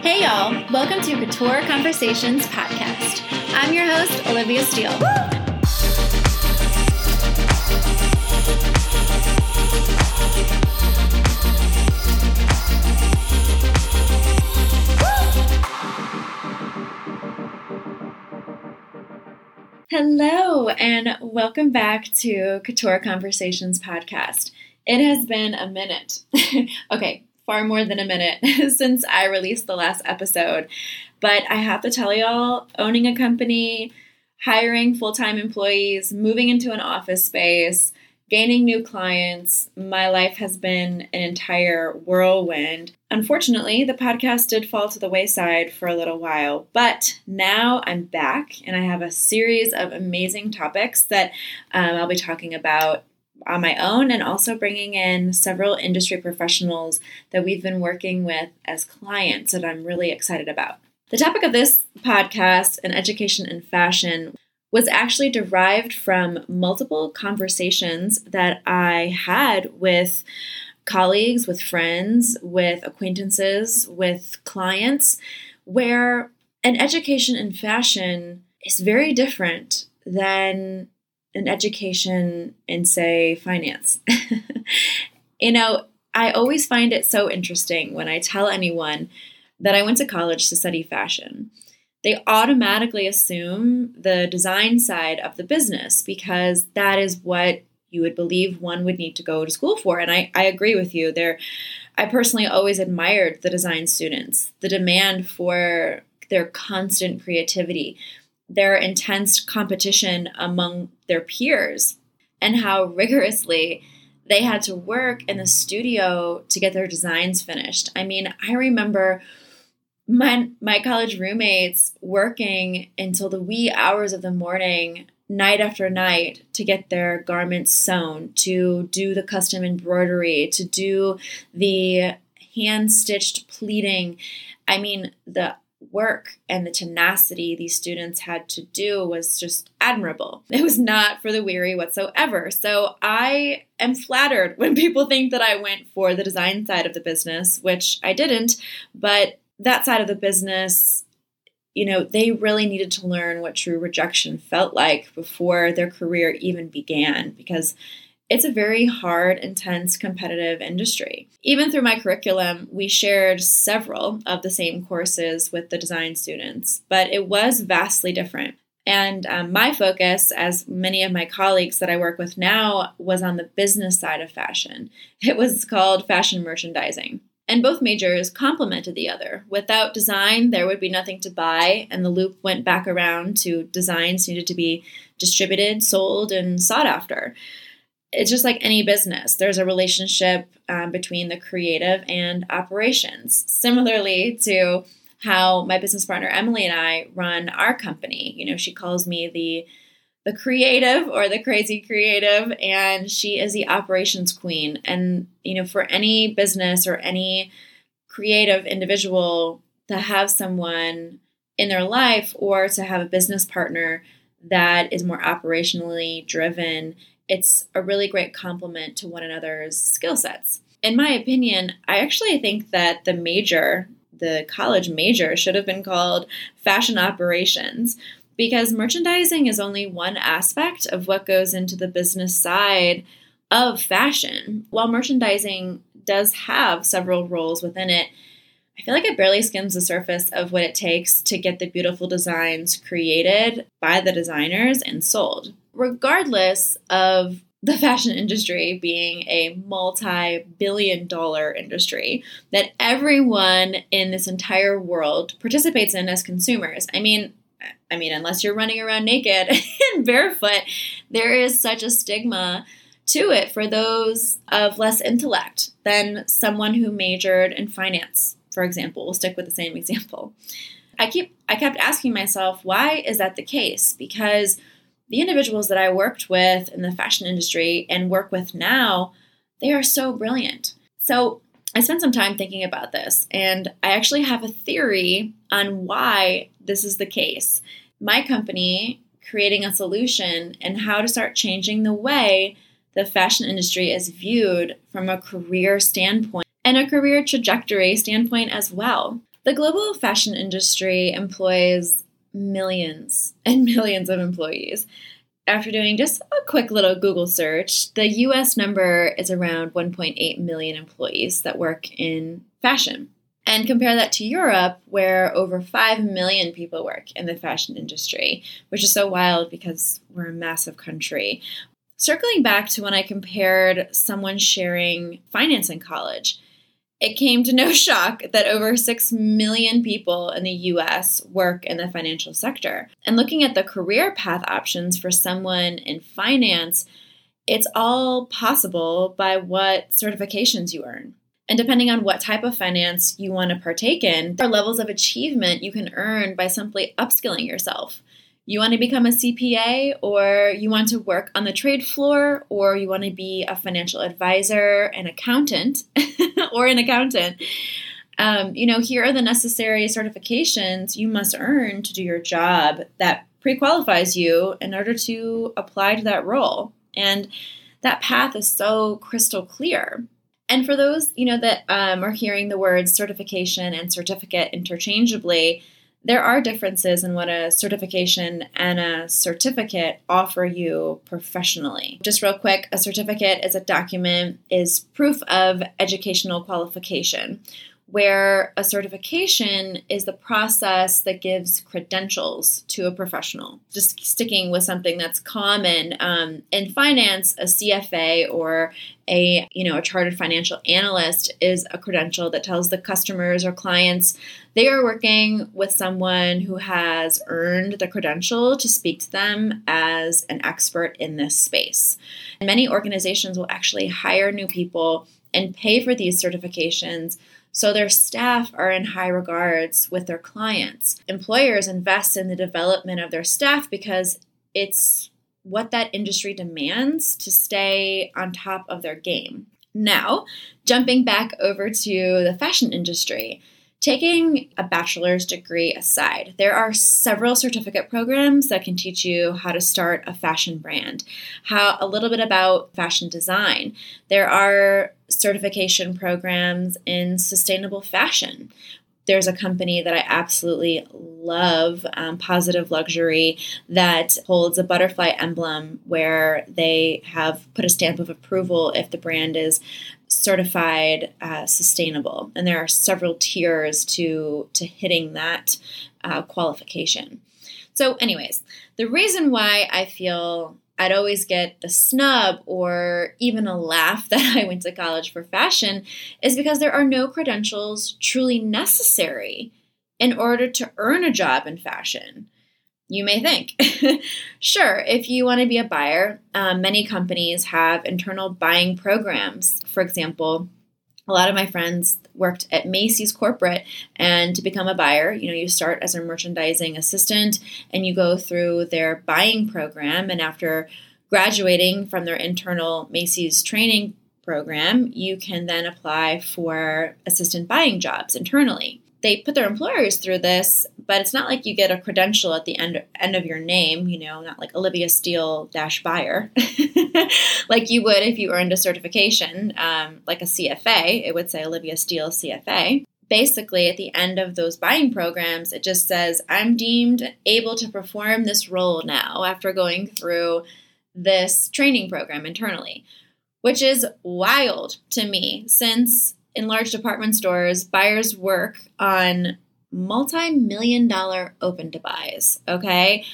Hey, y'all. Welcome to Couture Conversations podcast. I'm your host, Olivia Steele. Hello, and welcome back to Couture Conversations podcast. It has been a minute. okay, far more than a minute since I released the last episode. But I have to tell y'all, owning a company, hiring full time employees, moving into an office space, gaining new clients, my life has been an entire whirlwind. Unfortunately, the podcast did fall to the wayside for a little while, but now I'm back and I have a series of amazing topics that um, I'll be talking about on my own and also bringing in several industry professionals that we've been working with as clients that I'm really excited about. The topic of this podcast, an education in fashion, was actually derived from multiple conversations that I had with colleagues, with friends, with acquaintances, with clients, where an education in fashion is very different than an education in, say, finance. you know, I always find it so interesting when I tell anyone that I went to college to study fashion. They automatically assume the design side of the business because that is what you would believe one would need to go to school for. And I, I agree with you. There, I personally always admired the design students, the demand for their constant creativity, their intense competition among their peers and how rigorously they had to work in the studio to get their designs finished. I mean, I remember my my college roommates working until the wee hours of the morning night after night to get their garments sewn, to do the custom embroidery, to do the hand stitched pleating. I mean, the work and the tenacity these students had to do was just admirable. It was not for the weary whatsoever. So I am flattered when people think that I went for the design side of the business, which I didn't, but that side of the business, you know, they really needed to learn what true rejection felt like before their career even began because it's a very hard, intense, competitive industry. Even through my curriculum, we shared several of the same courses with the design students, but it was vastly different. And um, my focus, as many of my colleagues that I work with now, was on the business side of fashion. It was called fashion merchandising. And both majors complemented the other. Without design, there would be nothing to buy, and the loop went back around to designs needed to be distributed, sold, and sought after it's just like any business. There's a relationship um, between the creative and operations. Similarly to how my business partner Emily and I run our company. You know, she calls me the the creative or the crazy creative and she is the operations queen. And you know, for any business or any creative individual to have someone in their life or to have a business partner that is more operationally driven it's a really great complement to one another's skill sets. In my opinion, I actually think that the major, the college major, should have been called fashion operations because merchandising is only one aspect of what goes into the business side of fashion. While merchandising does have several roles within it, I feel like it barely skims the surface of what it takes to get the beautiful designs created by the designers and sold regardless of the fashion industry being a multi billion dollar industry that everyone in this entire world participates in as consumers. I mean, I mean, unless you're running around naked and barefoot, there is such a stigma to it for those of less intellect than someone who majored in finance, for example. We'll stick with the same example. I keep I kept asking myself, why is that the case? Because the individuals that I worked with in the fashion industry and work with now, they are so brilliant. So I spent some time thinking about this, and I actually have a theory on why this is the case. My company creating a solution and how to start changing the way the fashion industry is viewed from a career standpoint and a career trajectory standpoint as well. The global fashion industry employs millions and millions of employees. After doing just a quick little Google search, the US number is around 1.8 million employees that work in fashion. And compare that to Europe, where over 5 million people work in the fashion industry, which is so wild because we're a massive country. Circling back to when I compared someone sharing finance in college, it came to no shock that over 6 million people in the US work in the financial sector. And looking at the career path options for someone in finance, it's all possible by what certifications you earn. And depending on what type of finance you want to partake in, there are levels of achievement you can earn by simply upskilling yourself. You want to become a CPA, or you want to work on the trade floor, or you want to be a financial advisor, an accountant, or an accountant. Um, you know, here are the necessary certifications you must earn to do your job that pre qualifies you in order to apply to that role. And that path is so crystal clear. And for those, you know, that um, are hearing the words certification and certificate interchangeably, there are differences in what a certification and a certificate offer you professionally. Just real quick, a certificate is a document is proof of educational qualification where a certification is the process that gives credentials to a professional. Just sticking with something that's common um, in finance, a CFA or a you know a chartered financial analyst is a credential that tells the customers or clients they are working with someone who has earned the credential to speak to them as an expert in this space. And many organizations will actually hire new people and pay for these certifications so their staff are in high regards with their clients. Employers invest in the development of their staff because it's what that industry demands to stay on top of their game. Now, jumping back over to the fashion industry, Taking a bachelor's degree aside, there are several certificate programs that can teach you how to start a fashion brand, how a little bit about fashion design. There are certification programs in sustainable fashion. There's a company that I absolutely love, um, Positive Luxury, that holds a butterfly emblem where they have put a stamp of approval if the brand is certified uh, sustainable, and there are several tiers to to hitting that uh, qualification. So, anyways, the reason why I feel I'd always get the snub or even a laugh that I went to college for fashion is because there are no credentials truly necessary in order to earn a job in fashion you may think. sure, if you want to be a buyer, um, many companies have internal buying programs. For example, a lot of my friends worked at Macy's corporate, and to become a buyer, you know, you start as a merchandising assistant and you go through their buying program. And after graduating from their internal Macy's training program, you can then apply for assistant buying jobs internally they put their employers through this, but it's not like you get a credential at the end end of your name, you know, not like Olivia Steele dash buyer, like you would if you earned a certification, um, like a CFA. It would say Olivia Steele CFA. Basically, at the end of those buying programs, it just says, I'm deemed able to perform this role now after going through this training program internally, which is wild to me since in large department stores, buyers work on multi million dollar open to buys. Okay.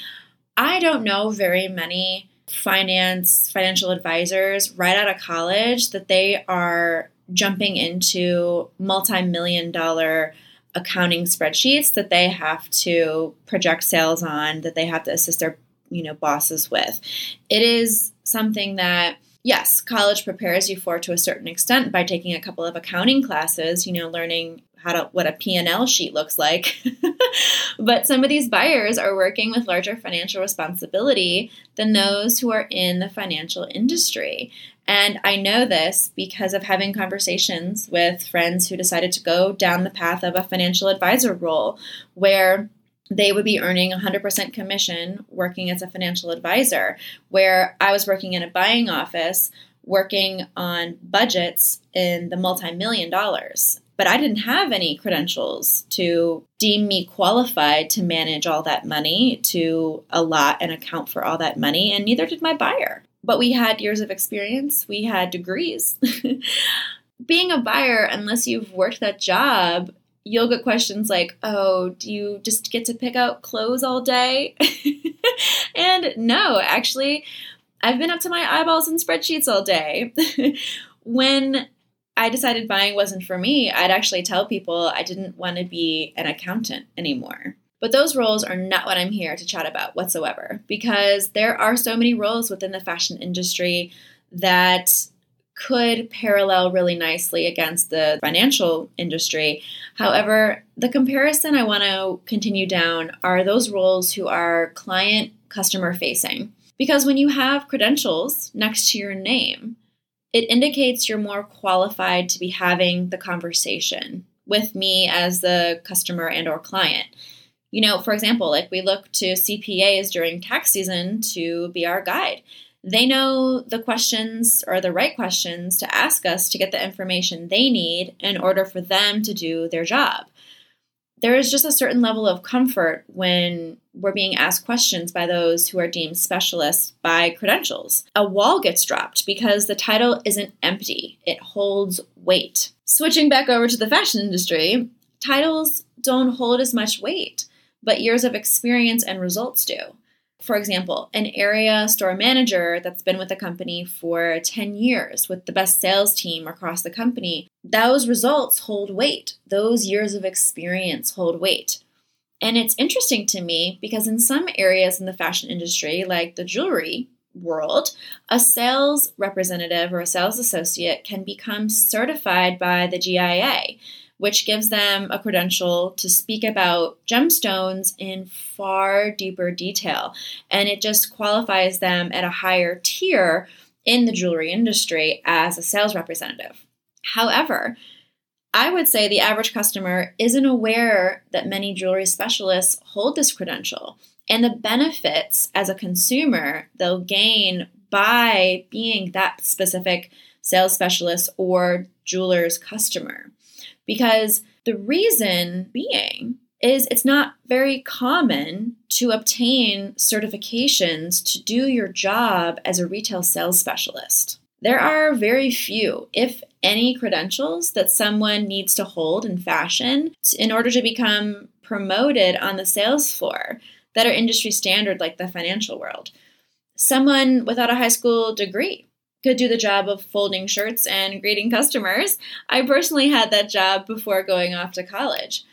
I don't know very many finance, financial advisors right out of college that they are jumping into multi million dollar accounting spreadsheets that they have to project sales on, that they have to assist their you know bosses with. It is something that yes, college prepares you for to a certain extent by taking a couple of accounting classes, you know, learning how to what a P&L sheet looks like. but some of these buyers are working with larger financial responsibility than those who are in the financial industry. And I know this because of having conversations with friends who decided to go down the path of a financial advisor role where they would be earning 100% commission working as a financial advisor. Where I was working in a buying office, working on budgets in the multi million dollars. But I didn't have any credentials to deem me qualified to manage all that money, to allot and account for all that money, and neither did my buyer. But we had years of experience, we had degrees. Being a buyer, unless you've worked that job, you'll get questions like, oh, do you just get to pick out clothes all day? and no, actually, I've been up to my eyeballs in spreadsheets all day. when I decided buying wasn't for me, I'd actually tell people I didn't want to be an accountant anymore. But those roles are not what I'm here to chat about whatsoever because there are so many roles within the fashion industry that could parallel really nicely against the financial industry. However, the comparison I want to continue down are those roles who are client customer facing. Because when you have credentials next to your name, it indicates you're more qualified to be having the conversation with me as the customer and or client. You know, for example, like we look to CPAs during tax season to be our guide. They know the questions or the right questions to ask us to get the information they need in order for them to do their job there is just a certain level of comfort when we're being asked questions by those who are deemed specialists by credentials. A wall gets dropped because the title isn't empty, it holds weight. Switching back over to the fashion industry, titles don't hold as much weight, but years of experience and results do. For example, an area store manager that's been with the company for 10 years with the best sales team across the company, those results hold weight. Those years of experience hold weight. And it's interesting to me because in some areas in the fashion industry, like the jewelry world, a sales representative or a sales associate can become certified by the GIA which gives them a credential to speak about gemstones in far deeper detail. And it just qualifies them at a higher tier in the jewelry industry as a sales representative. However, I would say the average customer isn't aware that many jewelry specialists hold this credential and the benefits as a consumer they'll gain by being that specific sales specialist or jeweler's customer. Because the reason being is it's not very common to obtain certifications to do your job as a retail sales specialist. There are very few, if any, credentials that someone needs to hold in fashion in order to become promoted on the sales floor that are industry standard, like the financial world. Someone without a high school degree could do the job of folding shirts and greeting customers. I personally had that job before going off to college.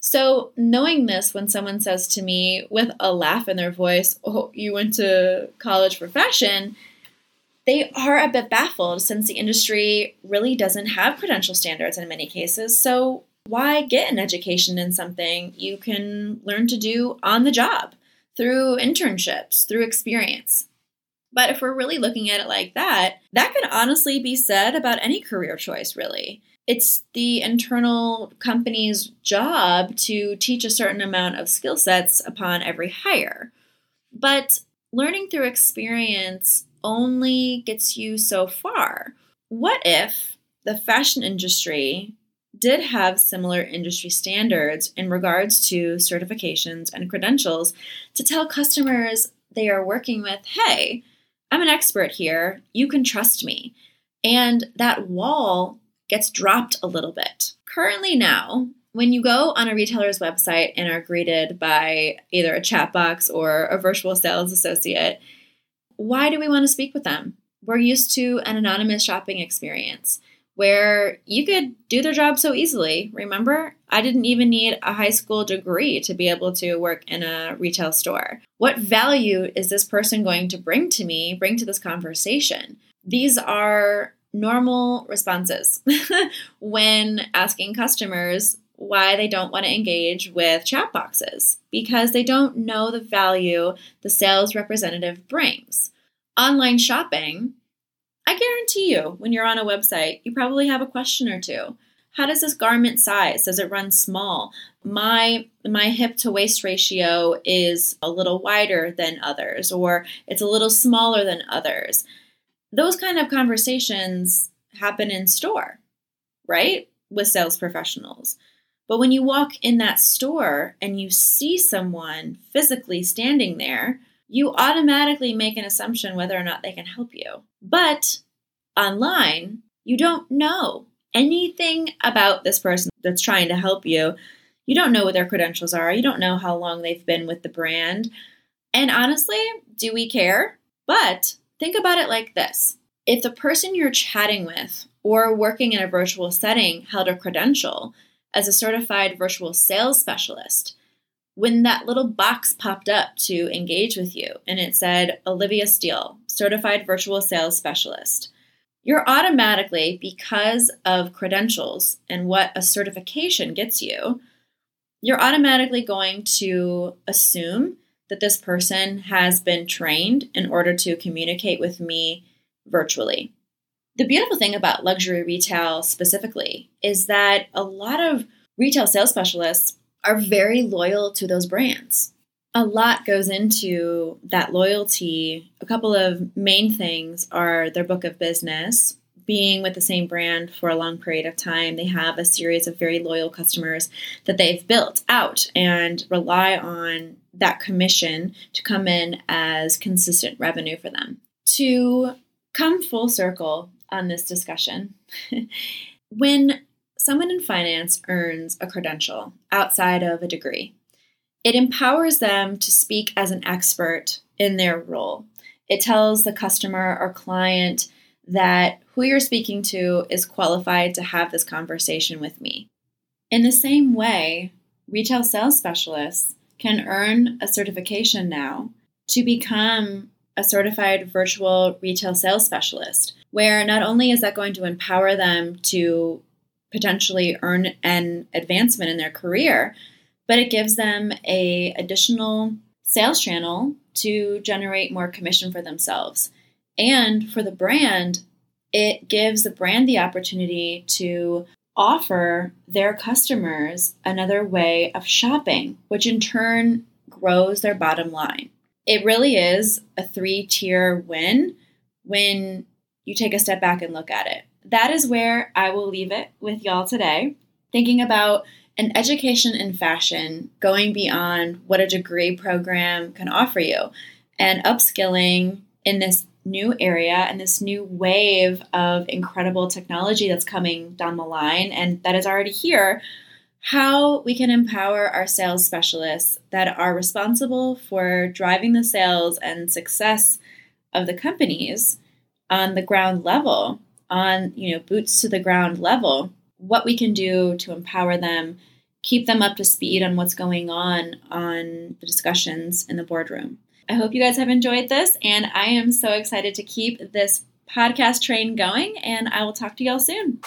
So, knowing this when someone says to me with a laugh in their voice, Oh, you went to college for fashion, they are a bit baffled since the industry really doesn't have credential standards in many cases. So, why get an education in something you can learn to do on the job through internships, through experience? But if we're really looking at it like that, that could honestly be said about any career choice, really. It's the internal company's job to teach a certain amount of skill sets upon every hire. But learning through experience only gets you so far. What if the fashion industry did have similar industry standards in regards to certifications and credentials to tell customers they are working with, hey, I'm an expert here. You can trust me. And that wall gets dropped a little bit. Currently, now, when you go on a retailer's website and are greeted by either a chat box or a virtual sales associate, why do we want to speak with them? We're used to an anonymous shopping experience where you could do their job so easily. Remember, I didn't even need a high school degree to be able to work in a retail store. What value is this person going to bring to me, bring to this conversation? These are normal responses when asking customers why they don't want to engage with chat boxes because they don't know the value the sales representative brings. Online shopping I guarantee you, when you're on a website, you probably have a question or two. How does this garment size? Does it run small? My my hip to waist ratio is a little wider than others or it's a little smaller than others. those kind of conversations happen in store, right? With sales professionals. But when you walk in that store and you see someone physically standing there, you automatically make an assumption whether or not they can help you. But online, you don't know anything about this person that's trying to help you. You don't know what their credentials are. You don't know how long they've been with the brand. And honestly, do we care? But think about it like this if the person you're chatting with or working in a virtual setting held a credential as a certified virtual sales specialist, when that little box popped up to engage with you and it said Olivia Steele, certified virtual sales specialist, you're automatically, because of credentials and what a certification gets you, you're automatically going to assume that this person has been trained in order to communicate with me virtually. The beautiful thing about luxury retail specifically is that a lot of retail sales specialists are very loyal to those brands. A lot goes into that loyalty. A couple of main things are their book of business, being with the same brand for a long period of time. They have a series of very loyal customers that they've built out and rely on that commission to come in as consistent revenue for them. To come full circle on this discussion, when someone in finance earns a credential outside of a degree, it empowers them to speak as an expert in their role. It tells the customer or client that who you're speaking to is qualified to have this conversation with me. In the same way, retail sales specialists can earn a certification now to become a certified virtual retail sales specialist, where not only is that going to empower them to potentially earn an advancement in their career, but it gives them a additional sales channel to generate more commission for themselves. And for the brand, it gives the brand the opportunity to offer their customers another way of shopping, which in turn grows their bottom line. It really is a three tier win when you take a step back and look at it. That is where I will leave it with y'all today, thinking about an education in fashion going beyond what a degree program can offer you and upskilling in this new area and this new wave of incredible technology that's coming down the line and that is already here, how we can empower our sales specialists that are responsible for driving the sales and success of the companies on the ground level, on you know boots to the ground level, what we can do to empower them, keep them up to speed on what's going on on the discussions in the boardroom. I hope you guys have enjoyed this, and I am so excited to keep this podcast train going, and I will talk to y'all soon.